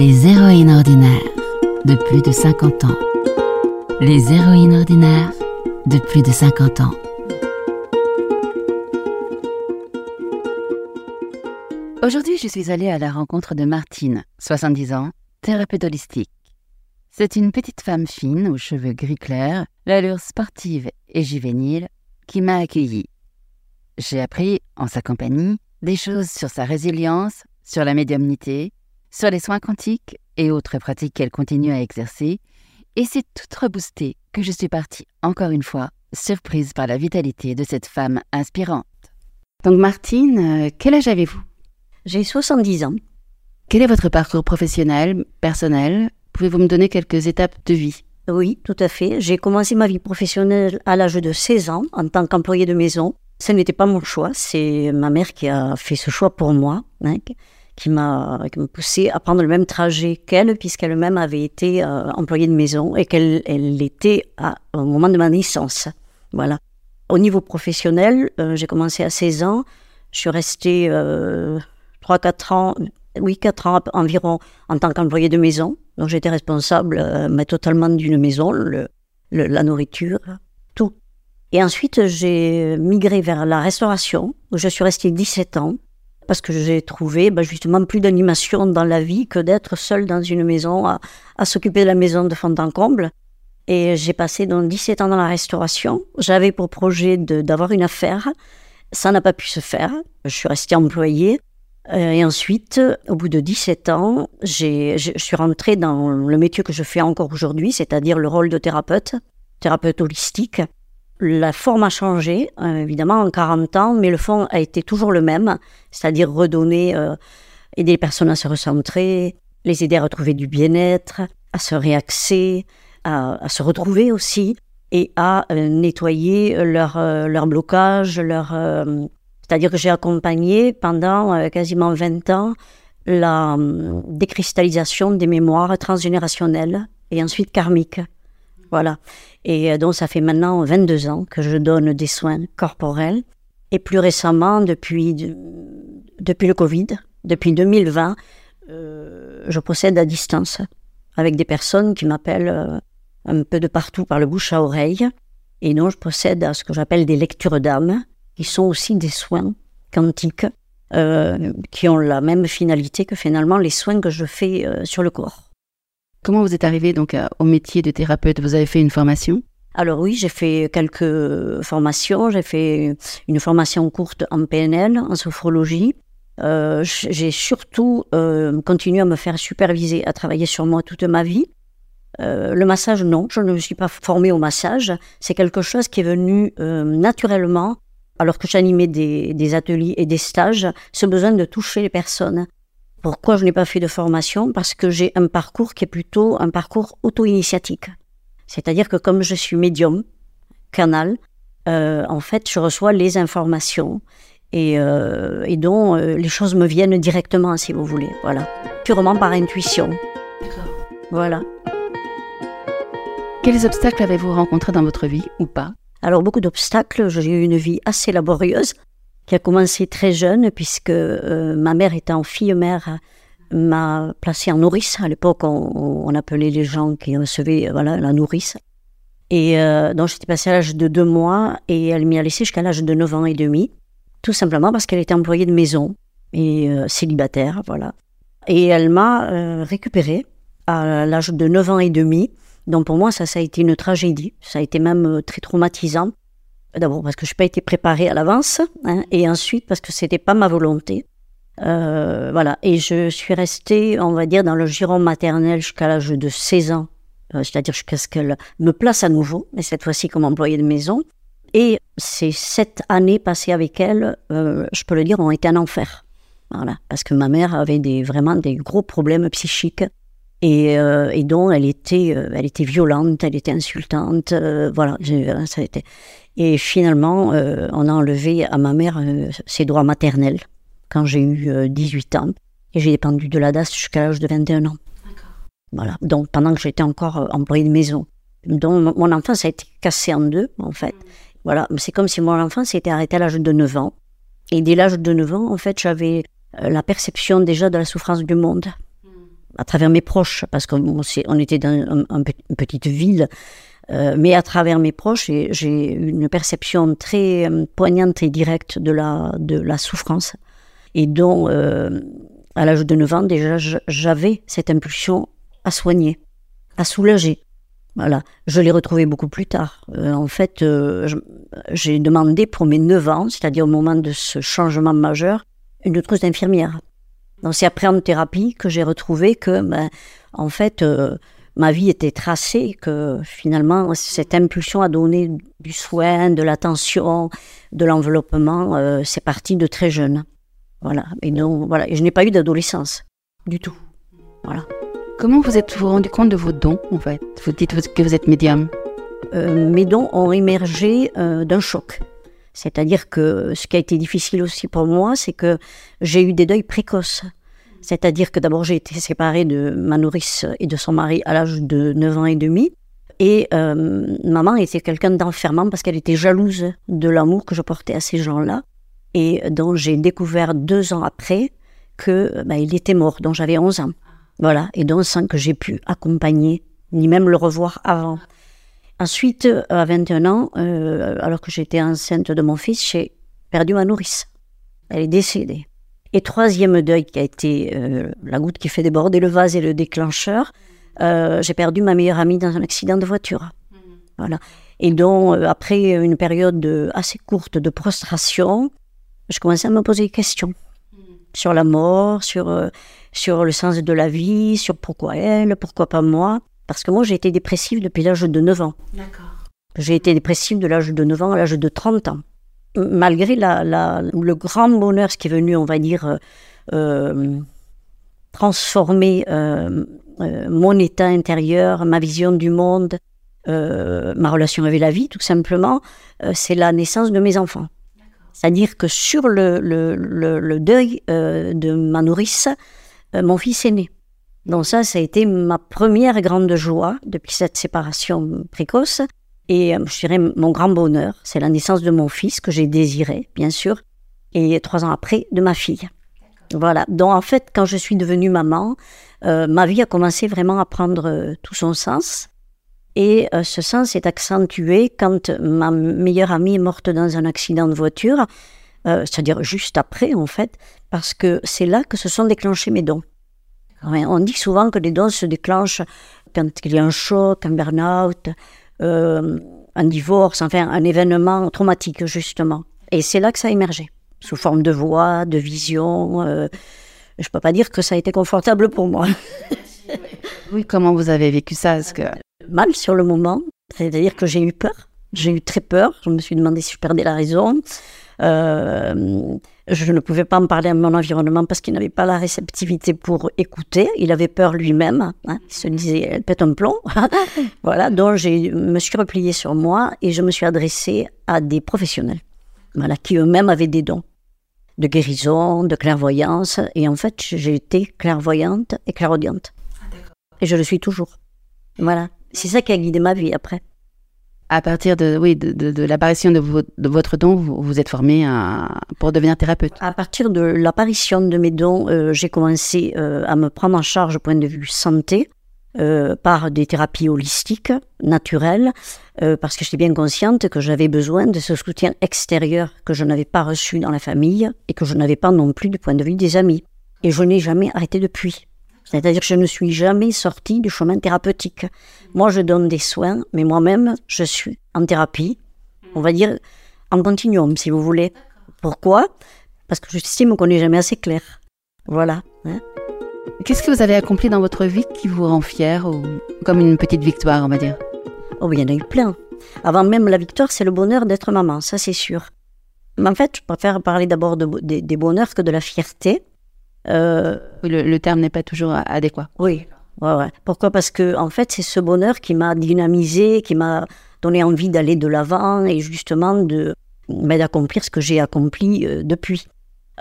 Les héroïnes ordinaires de plus de 50 ans. Les héroïnes ordinaires de plus de 50 ans. Aujourd'hui, je suis allée à la rencontre de Martine, 70 ans, thérapeute holistique. C'est une petite femme fine aux cheveux gris clairs, l'allure sportive et juvénile qui m'a accueillie. J'ai appris, en sa compagnie, des choses sur sa résilience, sur la médiumnité, sur les soins quantiques et autres pratiques qu'elle continue à exercer, et c'est toute reboostée que je suis partie encore une fois, surprise par la vitalité de cette femme inspirante. Donc Martine, euh, quel âge avez-vous? J'ai 70 ans. Quel est votre parcours professionnel, personnel? Pouvez-vous me donner quelques étapes de vie? Oui, tout à fait. J'ai commencé ma vie professionnelle à l'âge de 16 ans en tant qu'employée de maison. Ce n'était pas mon choix, c'est ma mère qui a fait ce choix pour moi. Hein, qui m'a poussé à prendre le même trajet qu'elle, puisqu'elle-même avait été euh, employée de maison et qu'elle l'était au moment de ma naissance. Voilà. Au niveau professionnel, euh, j'ai commencé à 16 ans. Je suis restée 3-4 euh, ans, oui, 4 ans environ en tant qu'employée de maison. Donc j'étais responsable mais totalement d'une maison, le, la nourriture, tout. Et ensuite, j'ai migré vers la restauration, où je suis restée 17 ans parce que j'ai trouvé bah, justement plus d'animation dans la vie que d'être seule dans une maison à, s'occuper de la maison de fond en comble. Et j'ai passé donc 17 ans dans la restauration. J'avais pour projet d'avoir une affaire. Ça n'a pas pu se faire. Je suis restée employée. Euh, et ensuite, au bout de 17 ans, je suis rentrée dans le métier que je fais encore aujourd'hui, c'est-à-dire le rôle de thérapeute, thérapeute holistique. La forme a changé, euh, évidemment, en 40 ans, mais le fond a été toujours le même, c'est-à-dire redonner, euh, aider les personnes à se recentrer, les aider à retrouver du bien-être, à se réaxer, à, se retrouver aussi, et à euh, nettoyer leur, leur blocage, leur, c'est-à-dire que j'ai accompagné pendant quasiment 20 ans la décristallisation des mémoires transgénérationnelles et ensuite karmiques. Voilà. Et euh, donc, ça fait maintenant 22 ans que je donne des soins corporels. Et plus récemment, depuis, depuis le Covid, depuis 2020, euh, je procède à distance avec des personnes qui m'appellent euh, un peu de partout par le bouche à oreille. Et donc, je procède à ce que j'appelle des lectures d'âme, qui sont aussi des soins quantiques, qui ont la même finalité que finalement les soins que je fais sur le corps. Comment vous êtes arrivé donc au métier de thérapeute? Vous avez fait une formation? Alors oui, j'ai fait quelques formations. J'ai fait une formation courte en PNL, en sophrologie. Euh, j'ai surtout euh, continué à me faire superviser, à travailler sur moi toute ma vie. Euh, le massage, non, je ne me suis pas formée au massage. C'est quelque chose qui est venu naturellement alors que j'animais des, ateliers et des stages, ce besoin de toucher les personnes. Pourquoi je n'ai pas fait de formation? Parce que j'ai un parcours qui est plutôt un parcours auto-initiatique. C'est-à-dire que comme je suis médium, canal, euh, en fait, je reçois les informations et, euh, et dont euh, les choses me viennent directement, si vous voulez. Voilà. Purement par intuition. D'accord. Voilà. Quels obstacles avez-vous rencontrés dans votre vie ou pas? Alors, beaucoup d'obstacles. J'ai eu une vie assez laborieuse qui a commencé très jeune, puisque euh, ma mère étant fille-mère m'a placée en nourrice. À l'époque, on, appelait les gens qui recevaient euh, la nourrice. Et euh, donc, j'étais passée à l'âge de deux mois et elle m'y a laissé jusqu'à l'âge de neuf ans et demi, tout simplement parce qu'elle était employée de maison et célibataire, voilà. Et elle m'a récupérée à l'âge de neuf ans et demi. Donc, pour moi, ça a été une tragédie. Ça a été même très traumatisant D'abord parce que je n'ai pas été préparée à l'avance, hein, et ensuite parce que c'était pas ma volonté. Euh, voilà, et je suis restée, on va dire, dans le giron maternel jusqu'à l'âge de 16 ans, euh, c'est-à-dire jusqu'à ce qu'elle me place à nouveau, mais cette fois-ci comme employée de maison. Et ces sept années passées avec elle, euh, je peux le dire, ont été un enfer. Voilà, parce que ma mère avait des, vraiment des gros problèmes psychiques et, et dont elle était, elle était violente, elle était insultante. voilà, ça a été. Et finalement, euh, on a enlevé à ma mère euh, ses droits maternels quand j'ai eu 18 euh, ans. Et j'ai dépendu de la DAS jusqu'à l'âge de 21 ans. Voilà. Donc pendant que j'étais encore employée de maison. Donc mon enfance a été cassée en deux, en fait. Mm. Voilà. C'est comme si mon enfance s'était arrêtée à l'âge de 9 ans. Et dès l'âge de 9 ans, en fait, j'avais la perception déjà de la souffrance du monde. À travers mes proches, parce qu'on on était dans une petite ville, euh, mais à travers mes proches, j'ai une perception très euh, poignante et directe de la, de la souffrance, et dont, euh, à l'âge de 9 ans, déjà, j'avais cette impulsion à soigner, à soulager. Voilà, je l'ai retrouvé beaucoup plus tard. en fait, j'ai demandé pour mes 9 ans, c'est-à-dire au moment de ce changement majeur, une trousse d'infirmière. Donc c'est après en thérapie que j'ai retrouvé que, ben, en fait, euh, ma vie était tracée, que finalement cette impulsion à donner du soin, de l'attention, de l'enveloppement, euh, c'est parti de très jeune. Voilà. Et donc voilà, je n'ai pas eu d'adolescence du tout. Voilà. Comment vous êtes-vous rendu compte de vos dons en fait? Vous dites que vous êtes médium. Euh, mes dons ont émergé d'un choc. C'est-à-dire que ce qui a été difficile aussi pour moi, c'est que j'ai eu des deuils précoces. C'est-à-dire que d'abord j'ai été séparée de ma nourrice et de son mari à l'âge de 9 ans et demi. Et euh, maman était quelqu'un d'enfermant parce qu'elle était jalouse de l'amour que je portais à ces gens-là. Et donc j'ai découvert deux ans après que bah, était mort, donc j'avais 11 ans. Voilà, et donc sans que j'ai pu accompagner, ni même le revoir avant. Ensuite, à 21 ans, euh, alors que j'étais enceinte de mon fils, j'ai perdu ma nourrice. Elle est décédée. Et troisième deuil qui a été euh, la goutte qui fait déborder le vase et le déclencheur, euh, j'ai perdu ma meilleure amie dans un accident de voiture. Mmh. Voilà. Et donc, après une période assez courte de prostration, je commençais à me poser des questions mmh. sur la mort, sur, sur le sens de la vie, sur pourquoi elle, pourquoi pas moi. Parce que moi, j'ai été dépressive depuis l'âge de 9 ans. D'accord. J'ai été dépressive de l'âge de 9 ans à l'âge de 30 ans. Malgré la, le grand bonheur, ce qui est venu, on va dire, euh, euh, transformer euh, mon état intérieur, ma vision du monde, ma relation avec la vie, tout simplement, c'est la naissance de mes enfants. C'est-à-dire que sur le, le, le deuil de ma nourrice, mon fils est né. Donc ça, ça a été ma première grande joie depuis cette séparation précoce. Et euh, je dirais mon grand bonheur, c'est la naissance de mon fils que j'ai désiré, bien sûr, et trois ans après, de ma fille. Voilà. Donc en fait, quand je suis devenue maman, euh, ma vie a commencé vraiment à prendre euh, tout son sens. Et ce sens est accentué quand ma meilleure amie est morte dans un accident de voiture, c'est-à-dire juste après en fait, parce que c'est là que se sont déclenchés mes dons. On dit souvent que les dons se déclenchent quand il y a un choc, un burn-out, euh, un divorce, enfin un événement traumatique justement. Et c'est là que ça a émergé, sous forme de voix, de vision. Euh, je ne peux pas dire que ça a été confortable pour moi. oui, comment vous avez vécu ça? Que... Mal sur le moment, c'est-à-dire que j'ai eu peur. J'ai eu très peur. Je me suis demandé si je perdais la raison. Euh, je ne pouvais pas en parler à mon environnement parce qu'il n'avait pas la réceptivité pour écouter. Il avait peur lui-même. Hein. Il se disait, elle pète un plomb. voilà, donc je me suis repliée sur moi et je me suis adressée à des professionnels voilà, qui eux-mêmes avaient des dons de guérison, de clairvoyance. Et en fait, j'ai été clairvoyante et clairaudiente. Ah, et je le suis toujours. Voilà. C'est ça qui a guidé ma vie après à partir de, oui, de, de, l'apparition de, votre don, vous, vous êtes formé pour devenir thérapeute À partir de l'apparition de mes dons, euh, j'ai commencé euh, à me prendre en charge au point de vue santé euh, par des thérapies holistiques, naturelles, parce que j'étais bien consciente que j'avais besoin de ce soutien extérieur que je n'avais pas reçu dans la famille et que je n'avais pas non plus du point de vue des amis. Et je n'ai jamais arrêté depuis. C'est-à-dire que je ne suis jamais sortie du chemin thérapeutique. Moi, je donne des soins, mais moi-même, je suis en thérapie, on va dire en continuum, si vous voulez. Pourquoi? Parce que j'estime qu'on n'est jamais assez clair. Voilà. Hein. Qu'est-ce que vous avez accompli dans votre vie qui vous rend fier, ou comme une petite victoire, on va dire? Oh, il y en a eu plein. Avant même la victoire, c'est le bonheur d'être maman, ça c'est sûr. Mais en fait, je préfère parler d'abord des bonheurs que de la fierté. Euh, le, terme n'est pas toujours adéquat. Oui. Pourquoi? Parce que en fait, c'est ce bonheur qui m'a dynamisé, qui m'a donné envie d'aller de l'avant et justement de ben, d'accomplir ce que j'ai accompli euh, depuis.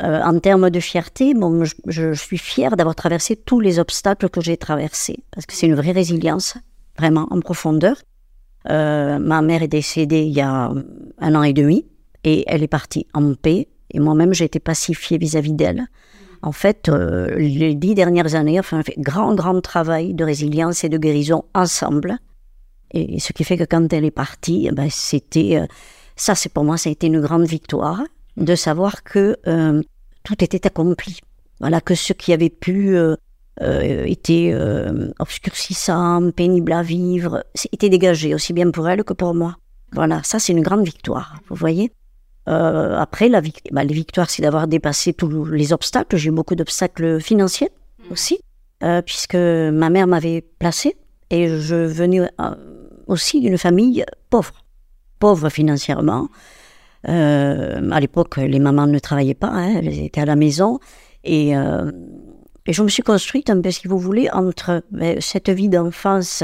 Euh, en termes de fierté, bon, je, suis fière d'avoir traversé tous les obstacles que j'ai traversés parce que c'est une vraie résilience, vraiment en profondeur. ma mère est décédée il y a un an et demi et elle est partie en paix et moi-même j'ai été pacifiée vis-à-vis d'elle En fait, euh, les dix dernières années, enfin, fait grand, grand travail de résilience et de guérison ensemble. Et ce qui fait que quand elle est partie, eh ben, c'était, euh, ça c'est pour moi, ça a été une grande victoire de savoir que euh, tout était accompli. Voilà, que ce qui avait pu euh, était euh, obscurcissant, pénible à vivre, était dégagé aussi bien pour elle que pour moi. Voilà, ça c'est une grande victoire, vous voyez. Euh, après, la vic- bah, les victoires, c'est d'avoir dépassé tous les obstacles. J'ai eu beaucoup d'obstacles financiers aussi, euh, puisque ma mère m'avait placée et je venais euh, aussi d'une famille pauvre, pauvre financièrement. À l'époque, les mamans ne travaillaient pas, hein, elles étaient à la maison. Et, et je me suis construite un peu, si vous voulez, entre ben, cette vie d'enfance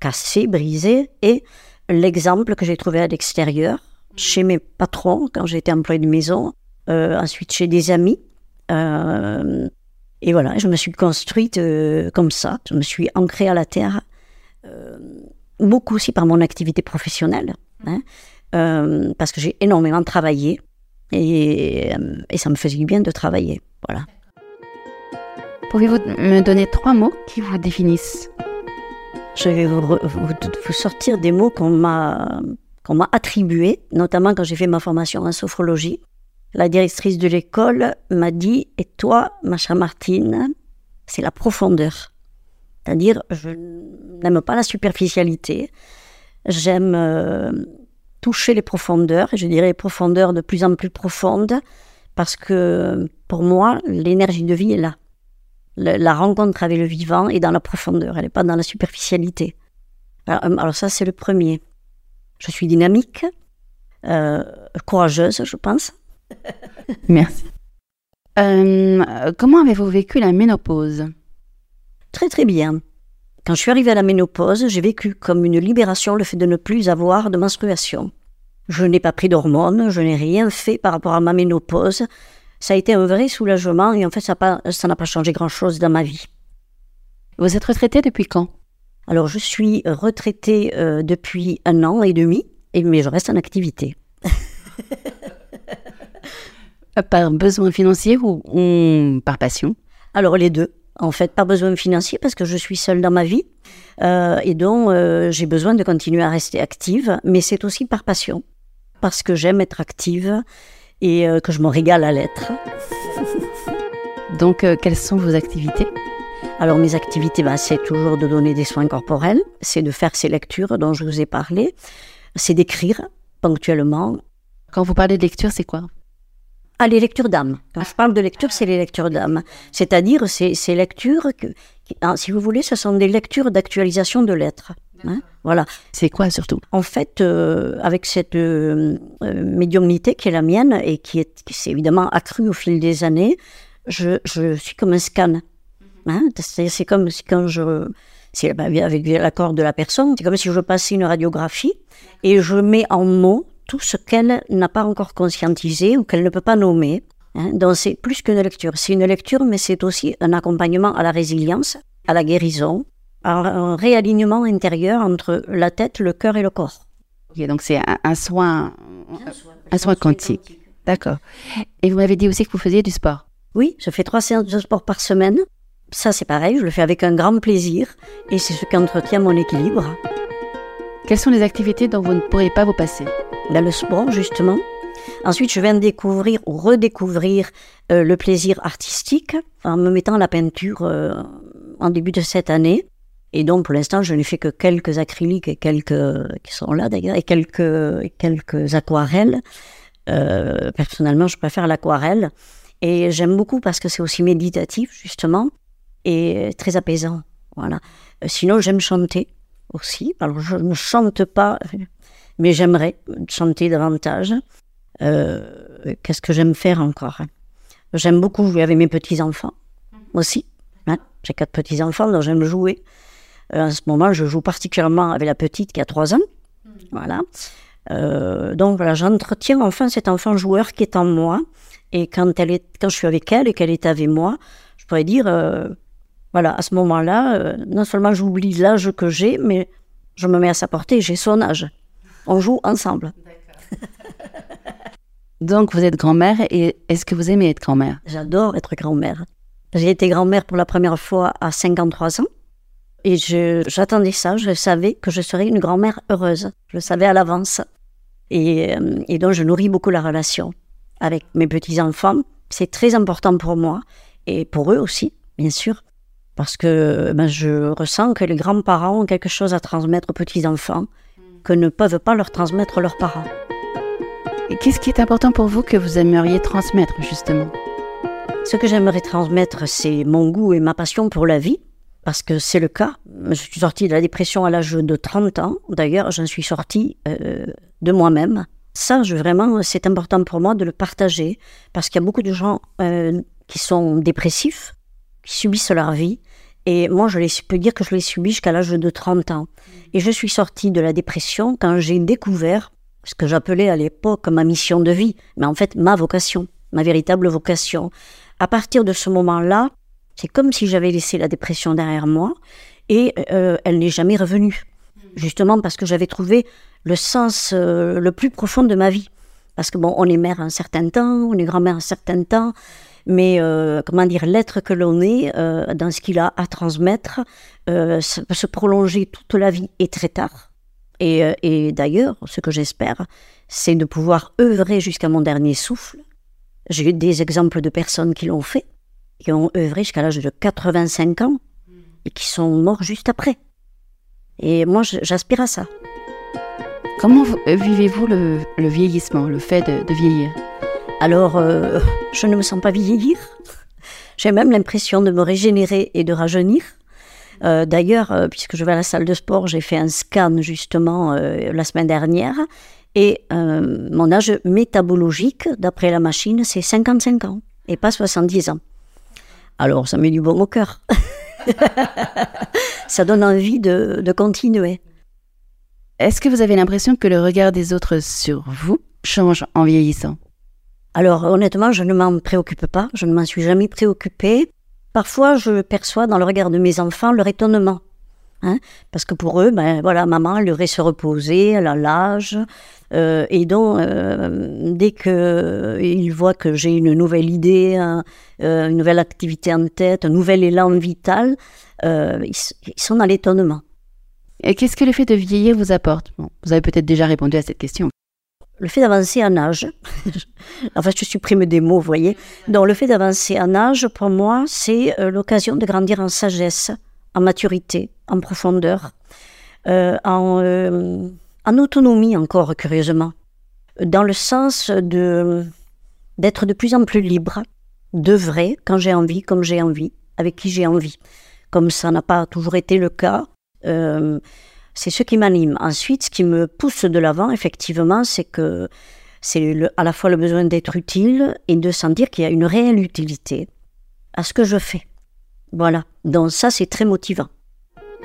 cassée, brisée, et l'exemple que j'ai trouvé à l'extérieur, chez mes patrons, quand j'étais employée de maison, euh, ensuite chez des amis. Euh, et voilà, je me suis construite euh, comme ça, je me suis ancrée à la terre, beaucoup aussi par mon activité professionnelle, hein, parce que j'ai énormément travaillé, et, et ça me faisait du bien de travailler. Voilà. Pouvez-vous me donner trois mots qui vous définissent? Je vais vous, re- vous- vous sortir des mots qu'on m'a qu'on m'a attribués, notamment quand j'ai fait ma formation en sophrologie. La directrice de l'école m'a dit Et toi, ma chère Martine, c'est la profondeur. C'est-à-dire, je n'aime pas la superficialité. J'aime euh, toucher les profondeurs, je dirais les profondeurs de plus en plus profondes, parce que pour moi, l'énergie de vie est là. La rencontre avec le vivant est dans la profondeur, elle n'est pas dans la superficialité. Alors, euh, alors ça, c'est le premier. Je suis dynamique, euh, courageuse, je pense. Merci. Euh, comment avez-vous vécu la ménopause? Très très bien. Quand je suis arrivée à la ménopause, j'ai vécu comme une libération le fait de ne plus avoir de menstruation. Je n'ai pas pris d'hormones, je n'ai rien fait par rapport à ma ménopause. Ça a été un vrai soulagement et en fait, ça n'a pas- ça n'a pas changé grand-chose dans ma vie. Vous êtes retraité depuis quand? Alors, je suis retraitée euh, depuis un an et demi, et, mais je reste en activité. Par besoin financier ou, ou par passion? Alors, les deux. En fait, pas besoin financier parce que je suis seule dans ma vie euh, et donc euh, j'ai besoin de continuer à rester active, mais c'est aussi par passion, parce que j'aime être active et euh, que je me régale à l'être. Donc, quelles sont vos activités? Alors, mes activités, ben, c'est toujours de donner des soins corporels, c'est de faire ces lectures dont je vous ai parlé, c'est d'écrire ponctuellement, Quand vous parlez de lecture, c'est quoi? Ah, les lectures d'âme. Quand je parle de lecture, c'est les lectures d'âme. C'est-à-dire, c'est ces lectures, que, qui- ah, si vous voulez, ce sont des lectures d'actualisation de l'être. hein. voilà. C'est quoi surtout? En fait, euh, avec cette euh, euh, médiumnité qui est la mienne et qui s'est évidemment accrue au fil des années, je, je suis comme un scan. Hein, c'est comme si quand je. C'est avec l'accord de la personne, c'est comme si je passais une radiographie et je mets en mots tout ce qu'elle n'a pas encore conscientisé ou qu'elle ne peut pas nommer. hein. Donc c'est plus qu'une lecture. C'est une lecture, mais c'est aussi un accompagnement à la résilience, à la guérison, à un réalignement intérieur entre la tête, le cœur et le corps. Ok, Donc, c'est un, un soin, un soin quantique. D'accord. Et vous m'avez dit aussi que vous faisiez du sport. Oui, je fais trois séances de sport par semaine. Ça, c'est pareil, je le fais avec un grand plaisir et c'est ce qui entretient mon équilibre. Quelles sont les activités dont vous ne pourrez pas vous passer? Dans le sport, justement. Ensuite, je viens de découvrir ou redécouvrir euh, le plaisir artistique en me mettant à la peinture euh, en début de cette année. Et donc, pour l'instant, je n'ai fait que quelques acryliques et quelques qui sont là d'ailleurs et quelques quelques aquarelles. Euh, personnellement, je préfère l'aquarelle et j'aime beaucoup parce que c'est aussi méditatif justement et très apaisant. Voilà. Euh, Sinon, j'aime chanter aussi. Alors, je ne chante pas, mais j'aimerais chanter davantage. Euh, Qu'est-ce que j'aime faire encore J'aime beaucoup jouer avec mes petits-enfants aussi. hein. J'ai quatre petits-enfants, donc j'aime jouer. Euh, en ce moment, je joue particulièrement avec la petite qui a trois ans. Voilà. Euh, donc voilà, j'entretiens enfin cet enfant joueur qui est en moi. Et quand, elle est, quand je suis avec elle et qu'elle est avec moi, je pourrais dire, euh, voilà, à ce moment-là, euh, non seulement j'oublie l'âge que j'ai, mais je me mets à sa portée, j'ai son âge. On joue ensemble. Donc vous êtes grand-mère et est-ce que vous aimez être grand-mère? J'adore être grand-mère. J'ai été grand-mère pour la première fois à 53 ans. Et j'attendais ça, je savais que je serais une grand-mère heureuse. Je le savais à l'avance. Et, euh, et, donc je nourris beaucoup la relation avec mes petits-enfants. C'est très important pour moi et pour eux aussi, bien sûr. Parce que ben, je ressens que les grands-parents ont quelque chose à transmettre aux petits-enfants que ne peuvent pas leur transmettre leurs parents. Et qu'est-ce qui est important pour vous que vous aimeriez transmettre justement? Ce que j'aimerais transmettre, c'est mon goût et ma passion pour la vie, parce que c'est le cas. Je suis sortie de la dépression à l'âge de 30 ans. D'ailleurs, j'en suis sortie euh, de moi-même. Ça, je, vraiment, c'est important pour moi de le partager, parce qu'il y a beaucoup de gens euh, qui sont dépressifs, qui subissent leur vie. Et moi, je les, peux dire que je l'ai subi jusqu'à l'âge de 30 ans. Et je suis sortie de la dépression quand j'ai découvert ce que j'appelais à l'époque ma mission de vie, mais en fait ma vocation, ma véritable vocation. À partir de ce moment-là, c'est comme si j'avais laissé la dépression derrière moi et euh, elle n'est jamais revenue. Justement parce que j'avais trouvé le sens euh, le plus profond de ma vie. Parce que bon, on est mère un certain temps, on est grand-mère un certain temps, mais euh, comment dire, l'être que l'on est, dans ce qu'il a à transmettre, ça peut se prolonger toute la vie et très tard. Euh, et, d'ailleurs, ce que j'espère, c'est de pouvoir œuvrer jusqu'à mon dernier souffle. J'ai eu des exemples de personnes qui l'ont fait, qui ont œuvré jusqu'à l'âge de 85 ans et qui sont morts juste après. Et moi, j'aspire à ça. Comment euh, vivez-vous le, vieillissement, le fait de, vieillir? Alors, euh, je ne me sens pas vieillir. J'ai même l'impression de me régénérer et de rajeunir. Euh, d'ailleurs, euh, puisque je vais à la salle de sport, j'ai fait un scan justement la semaine dernière. Et mon âge métabologique, d'après la machine, c'est 55 ans et pas 70 ans. Alors, ça met du bon au cœur. ça donne envie de continuer. Est-ce que vous avez l'impression que le regard des autres sur vous change en vieillissant? Alors honnêtement, je ne m'en préoccupe pas, je ne m'en suis jamais préoccupée. Parfois, je perçois dans le regard de mes enfants leur étonnement. Hein, parce que pour eux, ben voilà, maman, elle devrait se reposer, elle a l'âge, euh, et donc euh, dès qu'ils euh, voient que j'ai une nouvelle idée, une nouvelle activité en tête, un nouvel élan vital, ils, sont dans l'étonnement. Et qu'est-ce que le fait de vieillir vous apporte? Vous avez peut-être déjà répondu à cette question le fait d'avancer en âge, enfin je supprime des mots, vous voyez. Donc le fait d'avancer en âge, pour moi, c'est euh, l'occasion de grandir en sagesse, en maturité, en profondeur, euh, en, euh, en, autonomie encore, curieusement, dans le sens de d'être de plus en plus libre, de vrai, quand j'ai envie, comme j'ai envie, avec qui j'ai envie. Comme ça n'a pas toujours été le cas. C'est ce qui m'anime. Ensuite, ce qui me pousse de l'avant, effectivement, c'est que c'est à la fois le besoin d'être utile et de sentir qu'il y a une réelle utilité à ce que je fais. Voilà. Donc ça, c'est très motivant.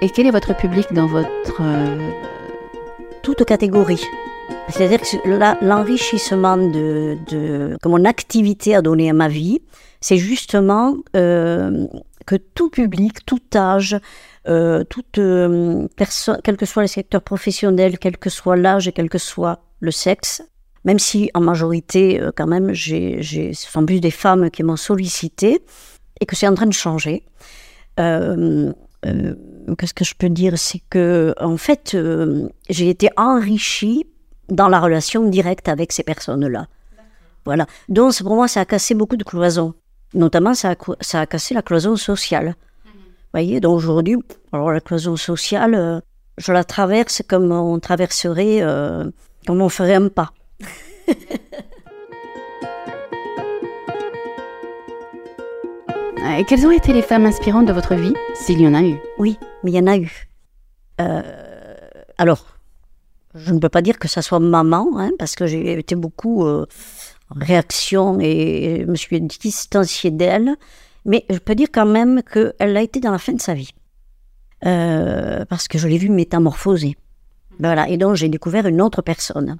Et quel est votre public dans votre... Euh, Toute catégorie. C'est-à-dire que l'enrichissement de, de, que mon activité a donné à ma vie, c'est justement euh, que tout public, tout âge, euh, toute euh, personne, quel que soit le secteur professionnel, quel que soit l'âge et quel que soit le sexe, même si en majorité, euh, quand même, j'ai, ce sont plus des femmes qui m'ont sollicité et que c'est en train de changer. qu'est-ce que je peux dire? C'est que, en fait, j'ai été enrichie dans la relation directe avec ces personnes-là. Voilà. Donc, pour moi, ça a cassé beaucoup de cloisons. Notamment, ça a cassé la cloison sociale voyez, donc aujourd'hui, alors la cloison sociale, euh, je la traverse comme on traverserait, euh, comme on ferait un pas. Et quelles ont été les femmes inspirantes de votre vie, s'il y en a eu? Oui, mais il y en a eu. Euh, alors, je ne peux pas dire que ça soit maman, hein, parce que j'ai été beaucoup en réaction et je me suis distanciée d'elle. Mais je peux dire quand même qu'elle a été dans la fin de sa vie. Euh, parce que je l'ai vue métamorphoser. Voilà, et donc j'ai découvert une autre personne.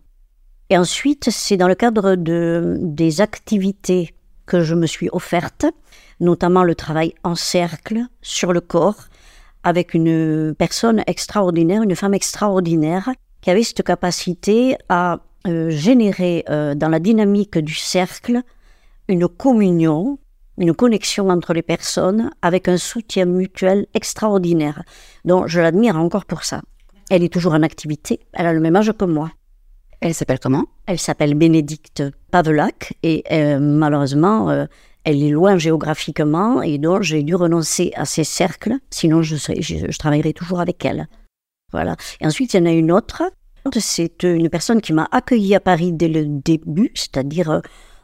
Et ensuite, c'est dans le cadre de, des activités que je me suis offerte, notamment le travail en cercle sur le corps, avec une personne extraordinaire, une femme extraordinaire, qui avait cette capacité à générer dans la dynamique du cercle une communion, une connexion entre les personnes avec un soutien mutuel extraordinaire. Donc je l'admire encore pour ça. Elle est toujours en activité, elle a le même âge que moi. Elle s'appelle comment? Elle s'appelle Bénédicte Pavelac et euh, malheureusement, euh, elle est loin géographiquement et donc j'ai dû renoncer à ces cercles, sinon je, je, travaillerai toujours avec elle. Voilà. Et ensuite, il y en a une autre. C'est une personne qui m'a accueillie à Paris dès le début, c'est-à-dire euh,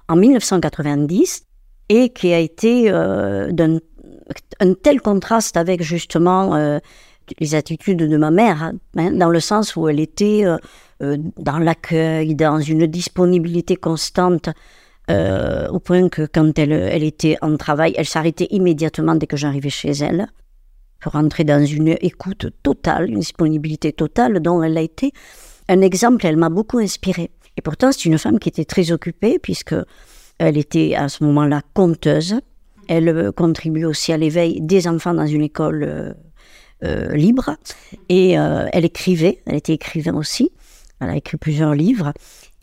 en 1990, et qui a été d'un un tel contraste avec justement les attitudes de ma mère, hein, dans le sens où elle était euh, euh, dans l'accueil, dans une disponibilité constante, euh, au point que quand elle, elle était en travail, elle s'arrêtait immédiatement dès que j'arrivais chez elle, pour rentrer dans une écoute totale, une disponibilité totale, dont elle a été un exemple, elle m'a beaucoup inspirée. Et pourtant, c'est une femme qui était très occupée, puisque elle était à ce moment-là conteuse. Elle contribue aussi à l'éveil des enfants dans une école euh, libre. Et euh, elle écrivait, elle était écrivain aussi. Elle a écrit plusieurs livres.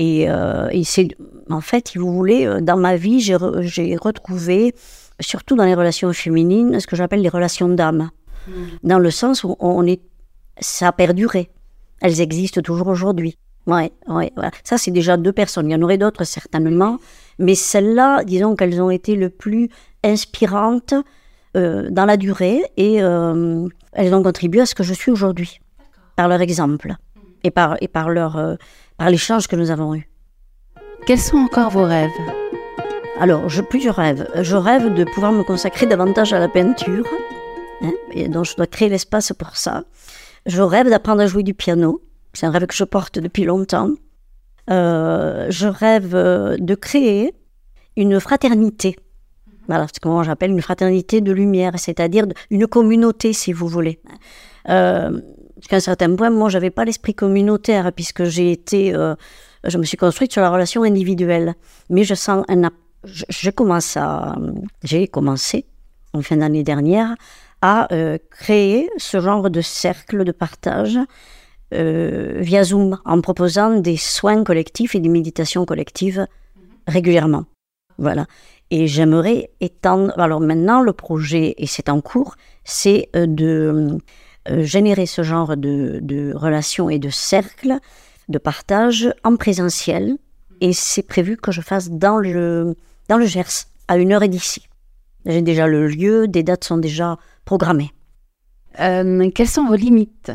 Et, euh, et c'est, en fait, si vous voulez, dans ma vie, j'ai, retrouvé, surtout dans les relations féminines, ce que j'appelle les relations d'âme. Hmm. Dans le sens où on est, ça a perduré. Elles existent toujours aujourd'hui. Ouais, ouais, voilà. Ça, c'est déjà deux personnes. Il y en aurait d'autres, certainement. Mais celles-là, disons qu'elles ont été le plus inspirantes euh, dans la durée et euh, elles ont contribué à ce que je suis aujourd'hui par leur exemple et par, et par, leur, euh, par l'échange que nous avons eu. Quels sont encore vos rêves? Alors, je, plusieurs rêves. Je rêve de pouvoir me consacrer davantage à la peinture, hein, et donc je dois créer l'espace pour ça. Je rêve d'apprendre à jouer du piano. C'est un rêve que je porte depuis longtemps. je rêve de créer une fraternité voilà, ce que moi j'appelle une fraternité de lumière, c'est-à-dire une communauté, si vous voulez. Euh, Jusqu'à un certain point, moi, j'avais pas l'esprit communautaire, puisque j'ai été, euh, je me suis construite sur la relation individuelle. Mais je sens un, je, commence j'ai commencé en fin d'année dernière à euh, créer ce genre de cercle de partage euh, via Zoom, en proposant des soins collectifs et des méditations collectives régulièrement. Voilà. Et j'aimerais étendre. Alors maintenant, le projet, et c'est en cours, c'est euh, de euh, générer ce genre de, de relations et de cercles de partage en présentiel. Et c'est prévu que je fasse dans le, dans le Gers, à une heure et d'ici. J'ai déjà le lieu, des dates sont déjà programmées. Euh, quelles sont vos limites?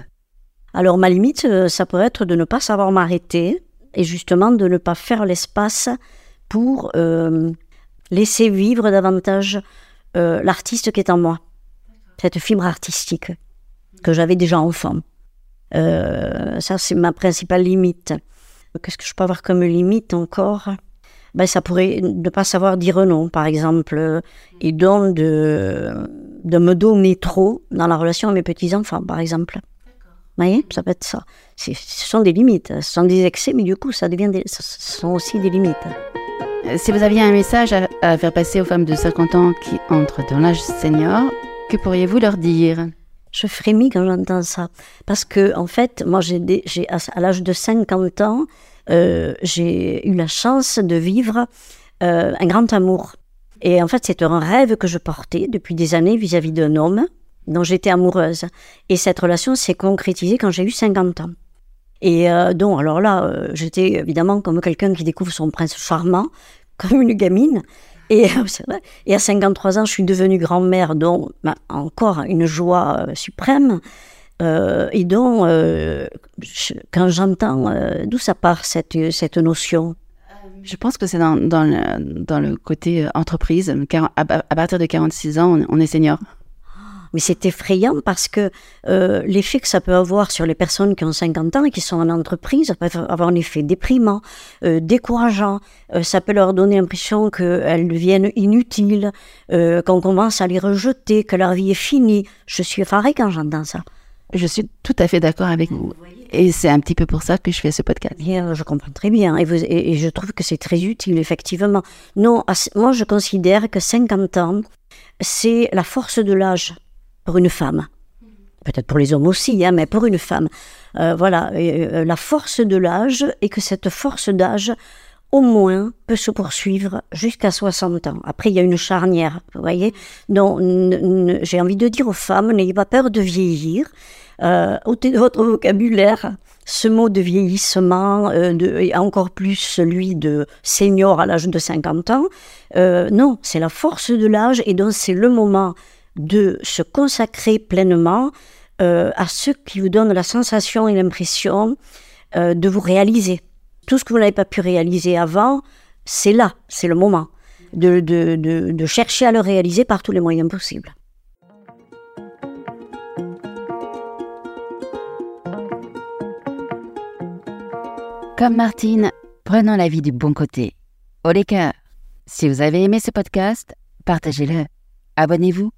Alors ma limite, ça pourrait être de ne pas savoir m'arrêter et justement de ne pas faire l'espace pour laisser vivre davantage euh, l'artiste qui est en moi, cette fibre artistique que j'avais déjà enfant. Euh, ça, c'est ma principale limite. Qu'est-ce que je peux avoir comme limite encore? Ben, Ça pourrait ne pas savoir dire non, par exemple, et donc de, de me donner trop dans la relation à mes petits-enfants, par exemple. Vous voyez, ça peut être ça. Ce sont des limites, ce sont des excès, mais du coup, ça devient des, ce sont aussi des limites. Si vous aviez un message à, faire passer aux femmes de 50 ans qui entrent dans l'âge senior, que pourriez-vous leur dire? Je frémis quand j'entends ça. Parce que, en fait, moi, j'ai, à l'âge de 50 ans, euh, j'ai eu la chance de vivre euh, un grand amour. Et en fait, c'est un rêve que je portais depuis des années vis-à-vis d'un homme dont j'étais amoureuse. Et cette relation s'est concrétisée quand j'ai eu 50 ans. Et euh, donc, alors là, euh, j'étais évidemment comme quelqu'un qui découvre son prince charmant, comme une gamine. Et, vrai. et à 53 ans, je suis devenue grand-mère, donc bah, encore une joie euh, suprême. et donc, quand j'entends d'où ça part cette, cette notion? Je pense que c'est dans, dans, le, côté entreprise. À, partir de 46 ans, on est senior. Mais c'est effrayant parce que euh, l'effet que ça peut avoir sur les personnes qui ont 50 ans et qui sont en entreprise, ça peut avoir un effet déprimant, euh, décourageant. Euh, ça peut leur donner l'impression qu'elles deviennent inutiles, qu'on commence à les rejeter, que leur vie est finie. Je suis effarée quand j'entends ça. Je suis tout à fait d'accord avec vous. Et c'est un petit peu pour ça que je fais ce podcast. je comprends très bien. Et, vous, et je trouve que c'est très utile, effectivement. Non, moi, je considère que 50 ans, c'est la force de l'âge pour une femme. peut-être pour les hommes aussi, hein, mais pour une femme. Euh, voilà, euh, la force de l'âge et que cette force d'âge, au moins, peut se poursuivre jusqu'à 60 ans. Après, il y a une charnière, vous voyez. Donc, j'ai envie de dire aux femmes, n'ayez pas peur de vieillir. Euh, ôtez de votre vocabulaire ce mot de vieillissement, euh, et encore plus celui de senior à l'âge de 50 ans. Non, c'est la force de l'âge et donc c'est le moment de se consacrer pleinement euh, à ce qui vous donne la sensation et l'impression euh, de vous réaliser. Tout ce que vous n'avez pas pu réaliser avant, c'est là, c'est le moment de, chercher à le réaliser par tous les moyens possibles. Comme Martine, prenons la vie du bon côté. Au les si vous avez aimé ce podcast, partagez-le, abonnez-vous,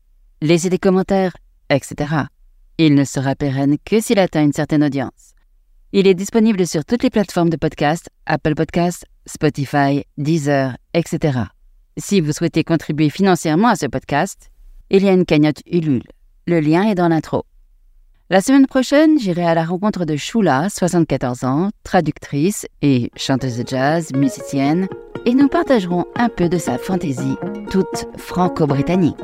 laissez des commentaires, etc. Il ne sera pérenne que s'il atteint une certaine audience. Il est disponible sur toutes les plateformes de podcast, Apple Podcasts, Spotify, Deezer, etc. Si vous souhaitez contribuer financièrement à ce podcast, il y a une cagnotte Ulule. Le lien est dans l'intro. La semaine prochaine, j'irai à la rencontre de Shula, 74 ans, traductrice et chanteuse de jazz, musicienne, et nous partagerons un peu de sa fantaisie, toute franco-britannique.